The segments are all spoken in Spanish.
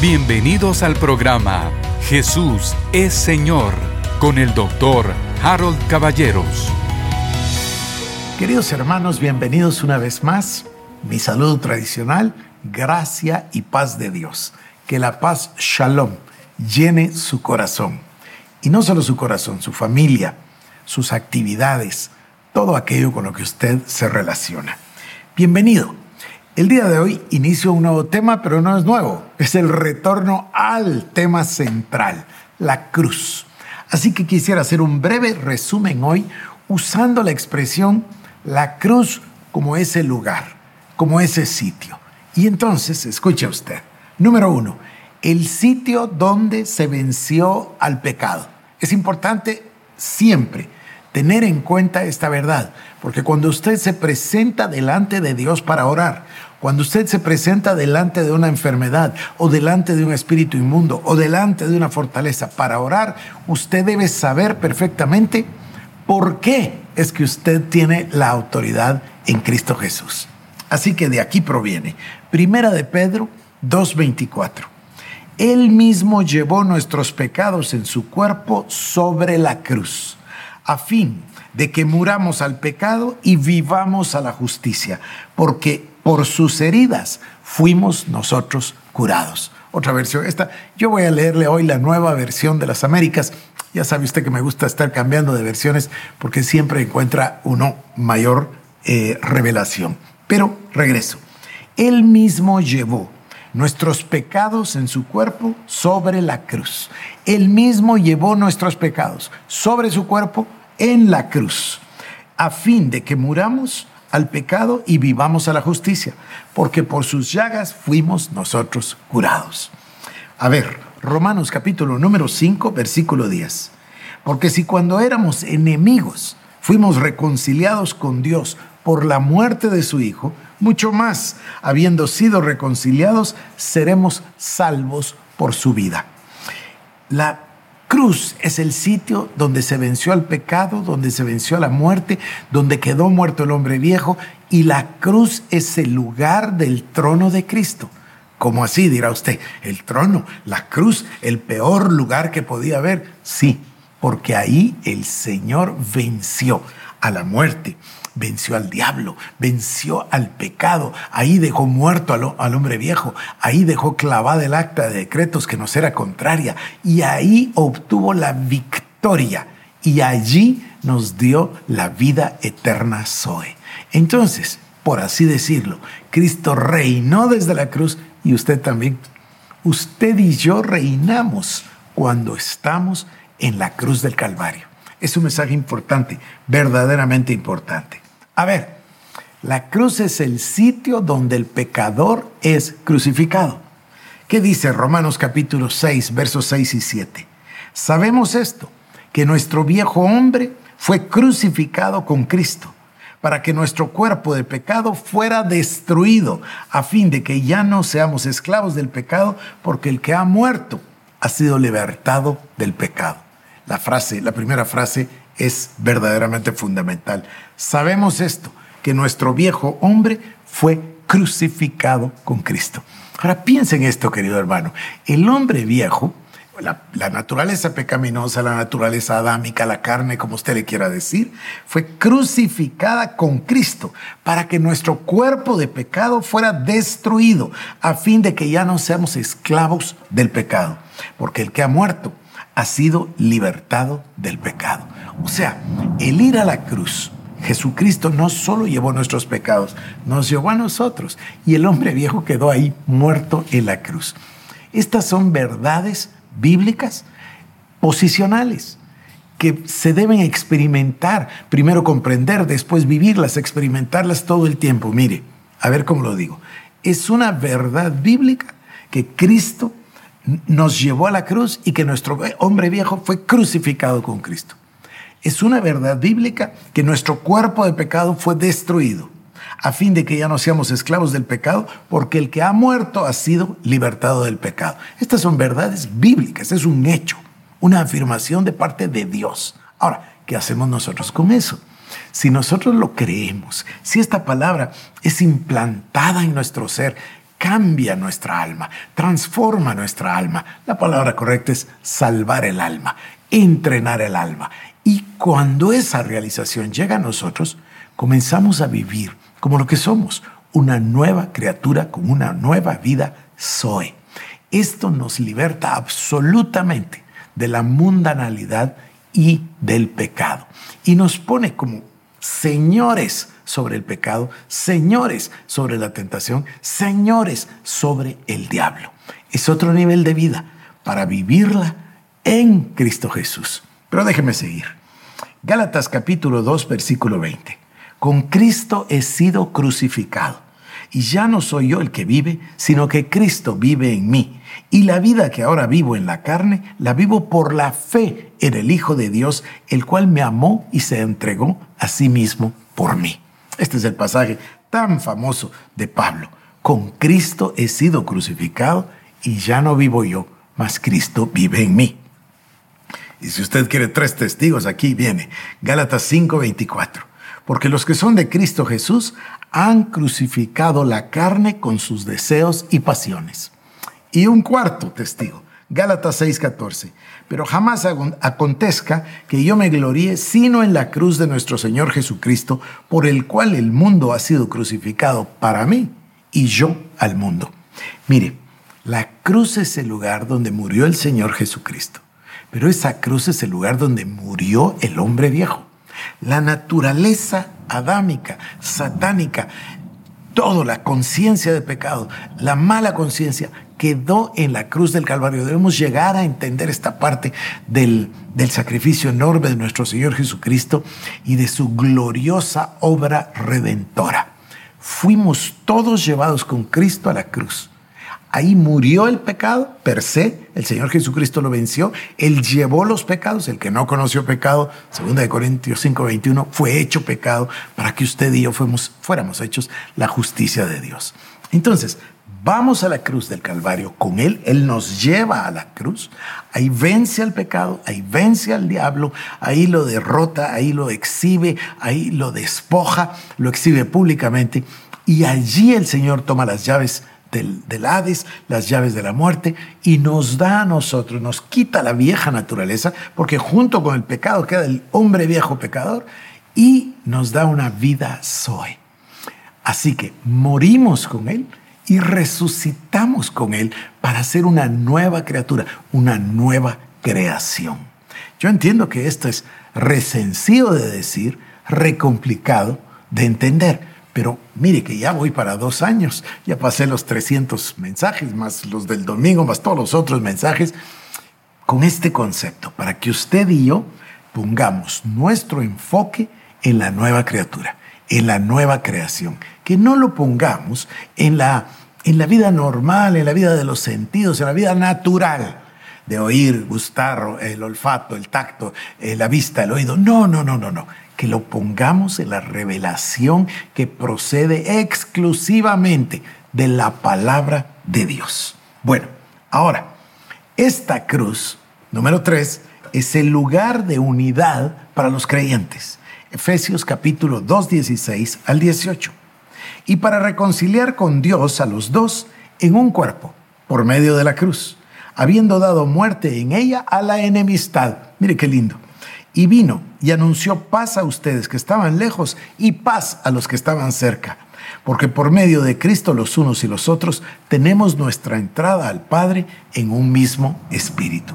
Bienvenidos al programa Jesús es Señor con el doctor Harold Caballeros. Queridos hermanos, bienvenidos una vez más. Mi saludo tradicional, gracia y paz de Dios. Que la paz shalom llene su corazón. Y no solo su corazón, su familia, sus actividades, todo aquello con lo que usted se relaciona. Bienvenido. El día de hoy inicio un nuevo tema, pero no es nuevo. Es el retorno al tema central, la cruz. Así que quisiera hacer un breve resumen hoy usando la expresión la cruz como ese lugar, como ese sitio. Y entonces, escuche usted. Número uno, el sitio donde se venció al pecado. Es importante siempre tener en cuenta esta verdad, porque cuando usted se presenta delante de Dios para orar, cuando usted se presenta delante de una enfermedad o delante de un espíritu inmundo o delante de una fortaleza para orar, usted debe saber perfectamente por qué es que usted tiene la autoridad en Cristo Jesús. Así que de aquí proviene. Primera de Pedro 2.24. Él mismo llevó nuestros pecados en su cuerpo sobre la cruz a fin de que muramos al pecado y vivamos a la justicia, porque por sus heridas fuimos nosotros curados. Otra versión, esta, yo voy a leerle hoy la nueva versión de las Américas. Ya sabe usted que me gusta estar cambiando de versiones porque siempre encuentra uno mayor eh, revelación. Pero regreso. Él mismo llevó nuestros pecados en su cuerpo sobre la cruz. Él mismo llevó nuestros pecados sobre su cuerpo en la cruz, a fin de que muramos al pecado y vivamos a la justicia, porque por sus llagas fuimos nosotros curados. A ver, Romanos capítulo número 5, versículo 10. Porque si cuando éramos enemigos fuimos reconciliados con Dios por la muerte de su Hijo, mucho más, habiendo sido reconciliados, seremos salvos por su vida. La cruz es el sitio donde se venció al pecado, donde se venció a la muerte, donde quedó muerto el hombre viejo, y la cruz es el lugar del trono de Cristo. ¿Cómo así? Dirá usted, el trono, la cruz, el peor lugar que podía haber. Sí, porque ahí el Señor venció a la muerte, venció al diablo, venció al pecado, ahí dejó muerto al, hombre viejo, ahí dejó clavada el acta de decretos que nos era contraria y ahí obtuvo la victoria y allí nos dio la vida eterna Zoe. Entonces, por así decirlo, Cristo reinó desde la cruz y usted también. Usted y yo reinamos cuando estamos en la cruz del Calvario. Es un mensaje importante, verdaderamente importante. A ver, la cruz es el sitio donde el pecador es crucificado. ¿Qué dice Romanos capítulo 6, versos 6 y 7? Sabemos esto, que nuestro viejo hombre fue crucificado con Cristo para que nuestro cuerpo de pecado fuera destruido, a fin de que ya no seamos esclavos del pecado, porque el que ha muerto ha sido libertado del pecado. La frase, la primera frase es verdaderamente fundamental. Sabemos esto, que nuestro viejo hombre fue crucificado con Cristo. Ahora piensen esto, querido hermano. El hombre viejo, la, naturaleza pecaminosa, la naturaleza adámica, la carne, como usted le quiera decir, fue crucificada con Cristo para que nuestro cuerpo de pecado fuera destruido, a fin de que ya no seamos esclavos del pecado. Porque el que ha muerto ha sido libertado del pecado. O sea, el ir a la cruz, Jesucristo no solo llevó nuestros pecados, nos llevó a nosotros y el hombre viejo quedó ahí muerto en la cruz. Estas son verdades bíblicas posicionales que se deben experimentar, primero comprender, después vivirlas, experimentarlas todo el tiempo. Mire, a ver cómo lo digo. Es una verdad bíblica que Cristo nos llevó a la cruz y que nuestro hombre viejo fue crucificado con Cristo. Es una verdad bíblica que nuestro cuerpo de pecado fue destruido a fin de que ya no seamos esclavos del pecado, porque el que ha muerto ha sido libertado del pecado. Estas son verdades bíblicas, es un hecho, una afirmación de parte de Dios. Ahora, ¿qué hacemos nosotros con eso? Si nosotros lo creemos, si esta palabra es implantada en nuestro ser, cambia nuestra alma, transforma nuestra alma. La palabra correcta es salvar el alma, entrenar el alma. Y cuando esa realización llega a nosotros, comenzamos a vivir como lo que somos, una nueva criatura con una nueva vida Zoe. Esto nos liberta absolutamente de la mundanalidad y del pecado. Y nos pone como señores sobre el pecado, señores sobre la tentación, señores sobre el diablo. Es otro nivel de vida para vivirla en Cristo Jesús. Pero déjeme seguir. Gálatas capítulo 2, versículo 20. Con Cristo he sido crucificado. Y ya no soy yo el que vive, sino que Cristo vive en mí. Y la vida que ahora vivo en la carne, la vivo por la fe en el Hijo de Dios, el cual me amó y se entregó a sí mismo por mí. Este es el pasaje tan famoso de Pablo. Con Cristo he sido crucificado y ya no vivo yo, mas Cristo vive en mí. Y si usted quiere tres testigos, aquí viene Gálatas 5:24. Porque los que son de Cristo Jesús han crucificado la carne con sus deseos y pasiones. Y un cuarto testigo, Gálatas 6:14. Pero jamás acontezca que yo me gloríe sino en la cruz de nuestro Señor Jesucristo, por el cual el mundo ha sido crucificado para mí y yo al mundo. Mire, la cruz es el lugar donde murió el Señor Jesucristo, pero esa cruz es el lugar donde murió el hombre viejo. La naturaleza adámica, satánica, todo, la conciencia de pecado, la mala conciencia, quedó en la cruz del Calvario. Debemos llegar a entender esta parte del, del sacrificio enorme de nuestro Señor Jesucristo y de su gloriosa obra redentora. Fuimos todos llevados con Cristo a la cruz. Ahí murió el pecado per se, el Señor Jesucristo lo venció, Él llevó los pecados, el que no conoció pecado, 2 Corintios 5, 21, fue hecho pecado para que usted y yo fuéramos, fuéramos hechos la justicia de Dios. Entonces, vamos a la cruz del Calvario con Él, Él nos lleva a la cruz, ahí vence al pecado, ahí vence al diablo, ahí lo derrota, ahí lo exhibe, ahí lo despoja, lo exhibe públicamente y allí el Señor toma las llaves del, Hades, las llaves de la muerte, y nos da a nosotros, nos quita la vieja naturaleza, porque junto con el pecado queda el hombre viejo pecador, y nos da una vida Zoe. Así que morimos con Él y resucitamos con Él para ser una nueva criatura, una nueva creación. Yo entiendo que esto es resencillo de decir, recomplicado de entender, pero mire que ya voy para dos años, ya pasé los 300 mensajes, más los del domingo, más todos los otros mensajes, con este concepto, para que usted y yo pongamos nuestro enfoque en la nueva criatura, en la nueva creación, que no lo pongamos en la en la vida normal, en la vida de los sentidos, en la vida natural, de oír, gustar, el olfato, el tacto, eh, la vista, el oído. No, no, no, no, no. Que lo pongamos en la revelación que procede exclusivamente de la palabra de Dios. Bueno, ahora, esta cruz, número tres, es el lugar de unidad para los creyentes. Efesios capítulo 2, 16 al 18 y para reconciliar con Dios a los dos en un cuerpo, por medio de la cruz, habiendo dado muerte en ella a la enemistad. Mire qué lindo. Y vino y anunció paz a ustedes que estaban lejos y paz a los que estaban cerca. Porque por medio de Cristo los unos y los otros tenemos nuestra entrada al Padre en un mismo espíritu.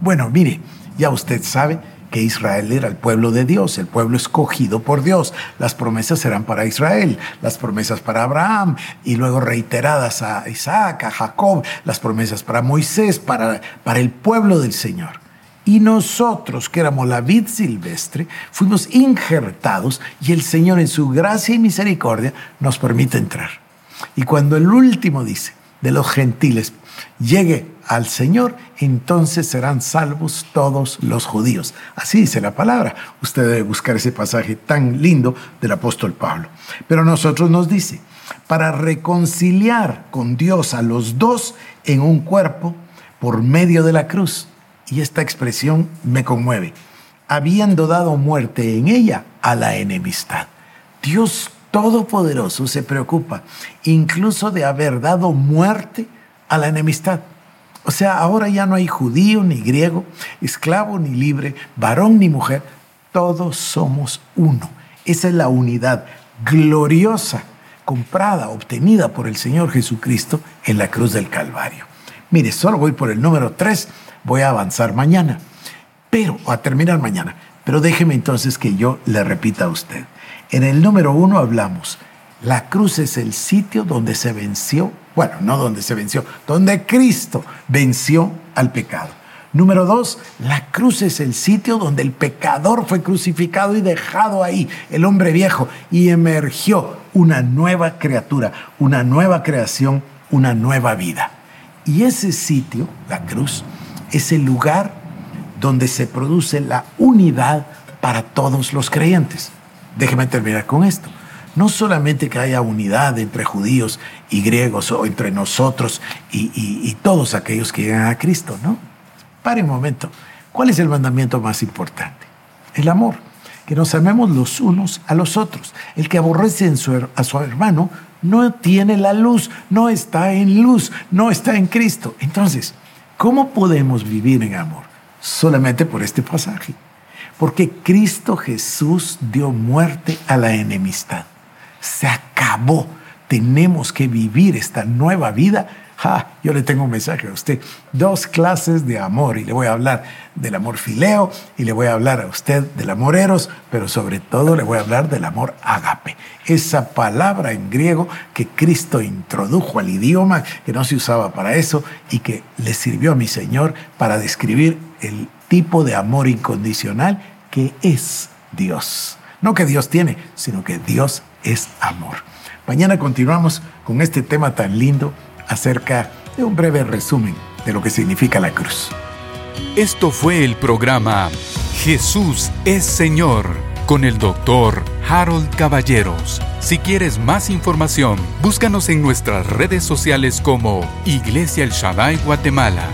Bueno, mire, ya usted sabe que Israel era el pueblo de Dios, el pueblo escogido por Dios. Las promesas eran para Israel, las promesas para Abraham y luego reiteradas a Isaac, a Jacob, las promesas para Moisés, para, para el pueblo del Señor. Y nosotros, que éramos la vid silvestre, fuimos injertados y el Señor en su gracia y misericordia nos permite entrar. Y cuando el último dice, de los gentiles, llegue al Señor, entonces serán salvos todos los judíos. Así dice la palabra. Usted debe buscar ese pasaje tan lindo del apóstol Pablo. Pero nosotros nos dice, para reconciliar con Dios a los dos en un cuerpo por medio de la cruz. Y esta expresión me conmueve. Habiendo dado muerte en ella a la enemistad. Dios Todopoderoso se preocupa incluso de haber dado muerte a la enemistad. O sea, ahora ya no hay judío ni griego, esclavo ni libre, varón ni mujer, todos somos uno. Esa es la unidad gloriosa, comprada, obtenida por el Señor Jesucristo en la cruz del Calvario. Mire, solo voy por el número 3, voy a avanzar mañana, pero, a terminar mañana, pero déjeme entonces que yo le repita a usted. En el número 1 hablamos, la cruz es el sitio donde se venció, bueno, no donde se venció, donde Cristo venció al pecado. Número dos, la cruz es el sitio donde el pecador fue crucificado y dejado ahí, el hombre viejo, y emergió una nueva criatura, una nueva creación, una nueva vida. Y ese sitio, la cruz, es el lugar donde se produce la unidad para todos los creyentes. Déjeme terminar con esto. No solamente que haya unidad entre judíos y griegos o entre nosotros y, y todos aquellos que llegan a Cristo, ¿no? Pare un momento. ¿Cuál es el mandamiento más importante? El amor. Que nos amemos los unos a los otros. El que aborrece a su hermano no tiene la luz, no está en luz, no está en Cristo. Entonces, ¿cómo podemos vivir en amor? Solamente por este pasaje. Porque Cristo Jesús dio muerte a la enemistad. Se acabó. Tenemos que vivir esta nueva vida yo le tengo un mensaje a usted. Dos clases de amor y le voy a hablar del amor fileo y le voy a hablar a usted del amor eros, pero sobre todo le voy a hablar del amor agape. Esa palabra en griego que Cristo introdujo al idioma, que no se usaba para eso y que le sirvió a mi Señor para describir el tipo de amor incondicional que es Dios. No que Dios tiene, sino que Dios es amor. Mañana continuamos con este tema tan lindo acerca de un breve resumen de lo que significa la cruz. Esto fue el programa Jesús es Señor con el doctor Harold Caballeros. Si quieres más información, búscanos en nuestras redes sociales como Iglesia El Shaddai Guatemala.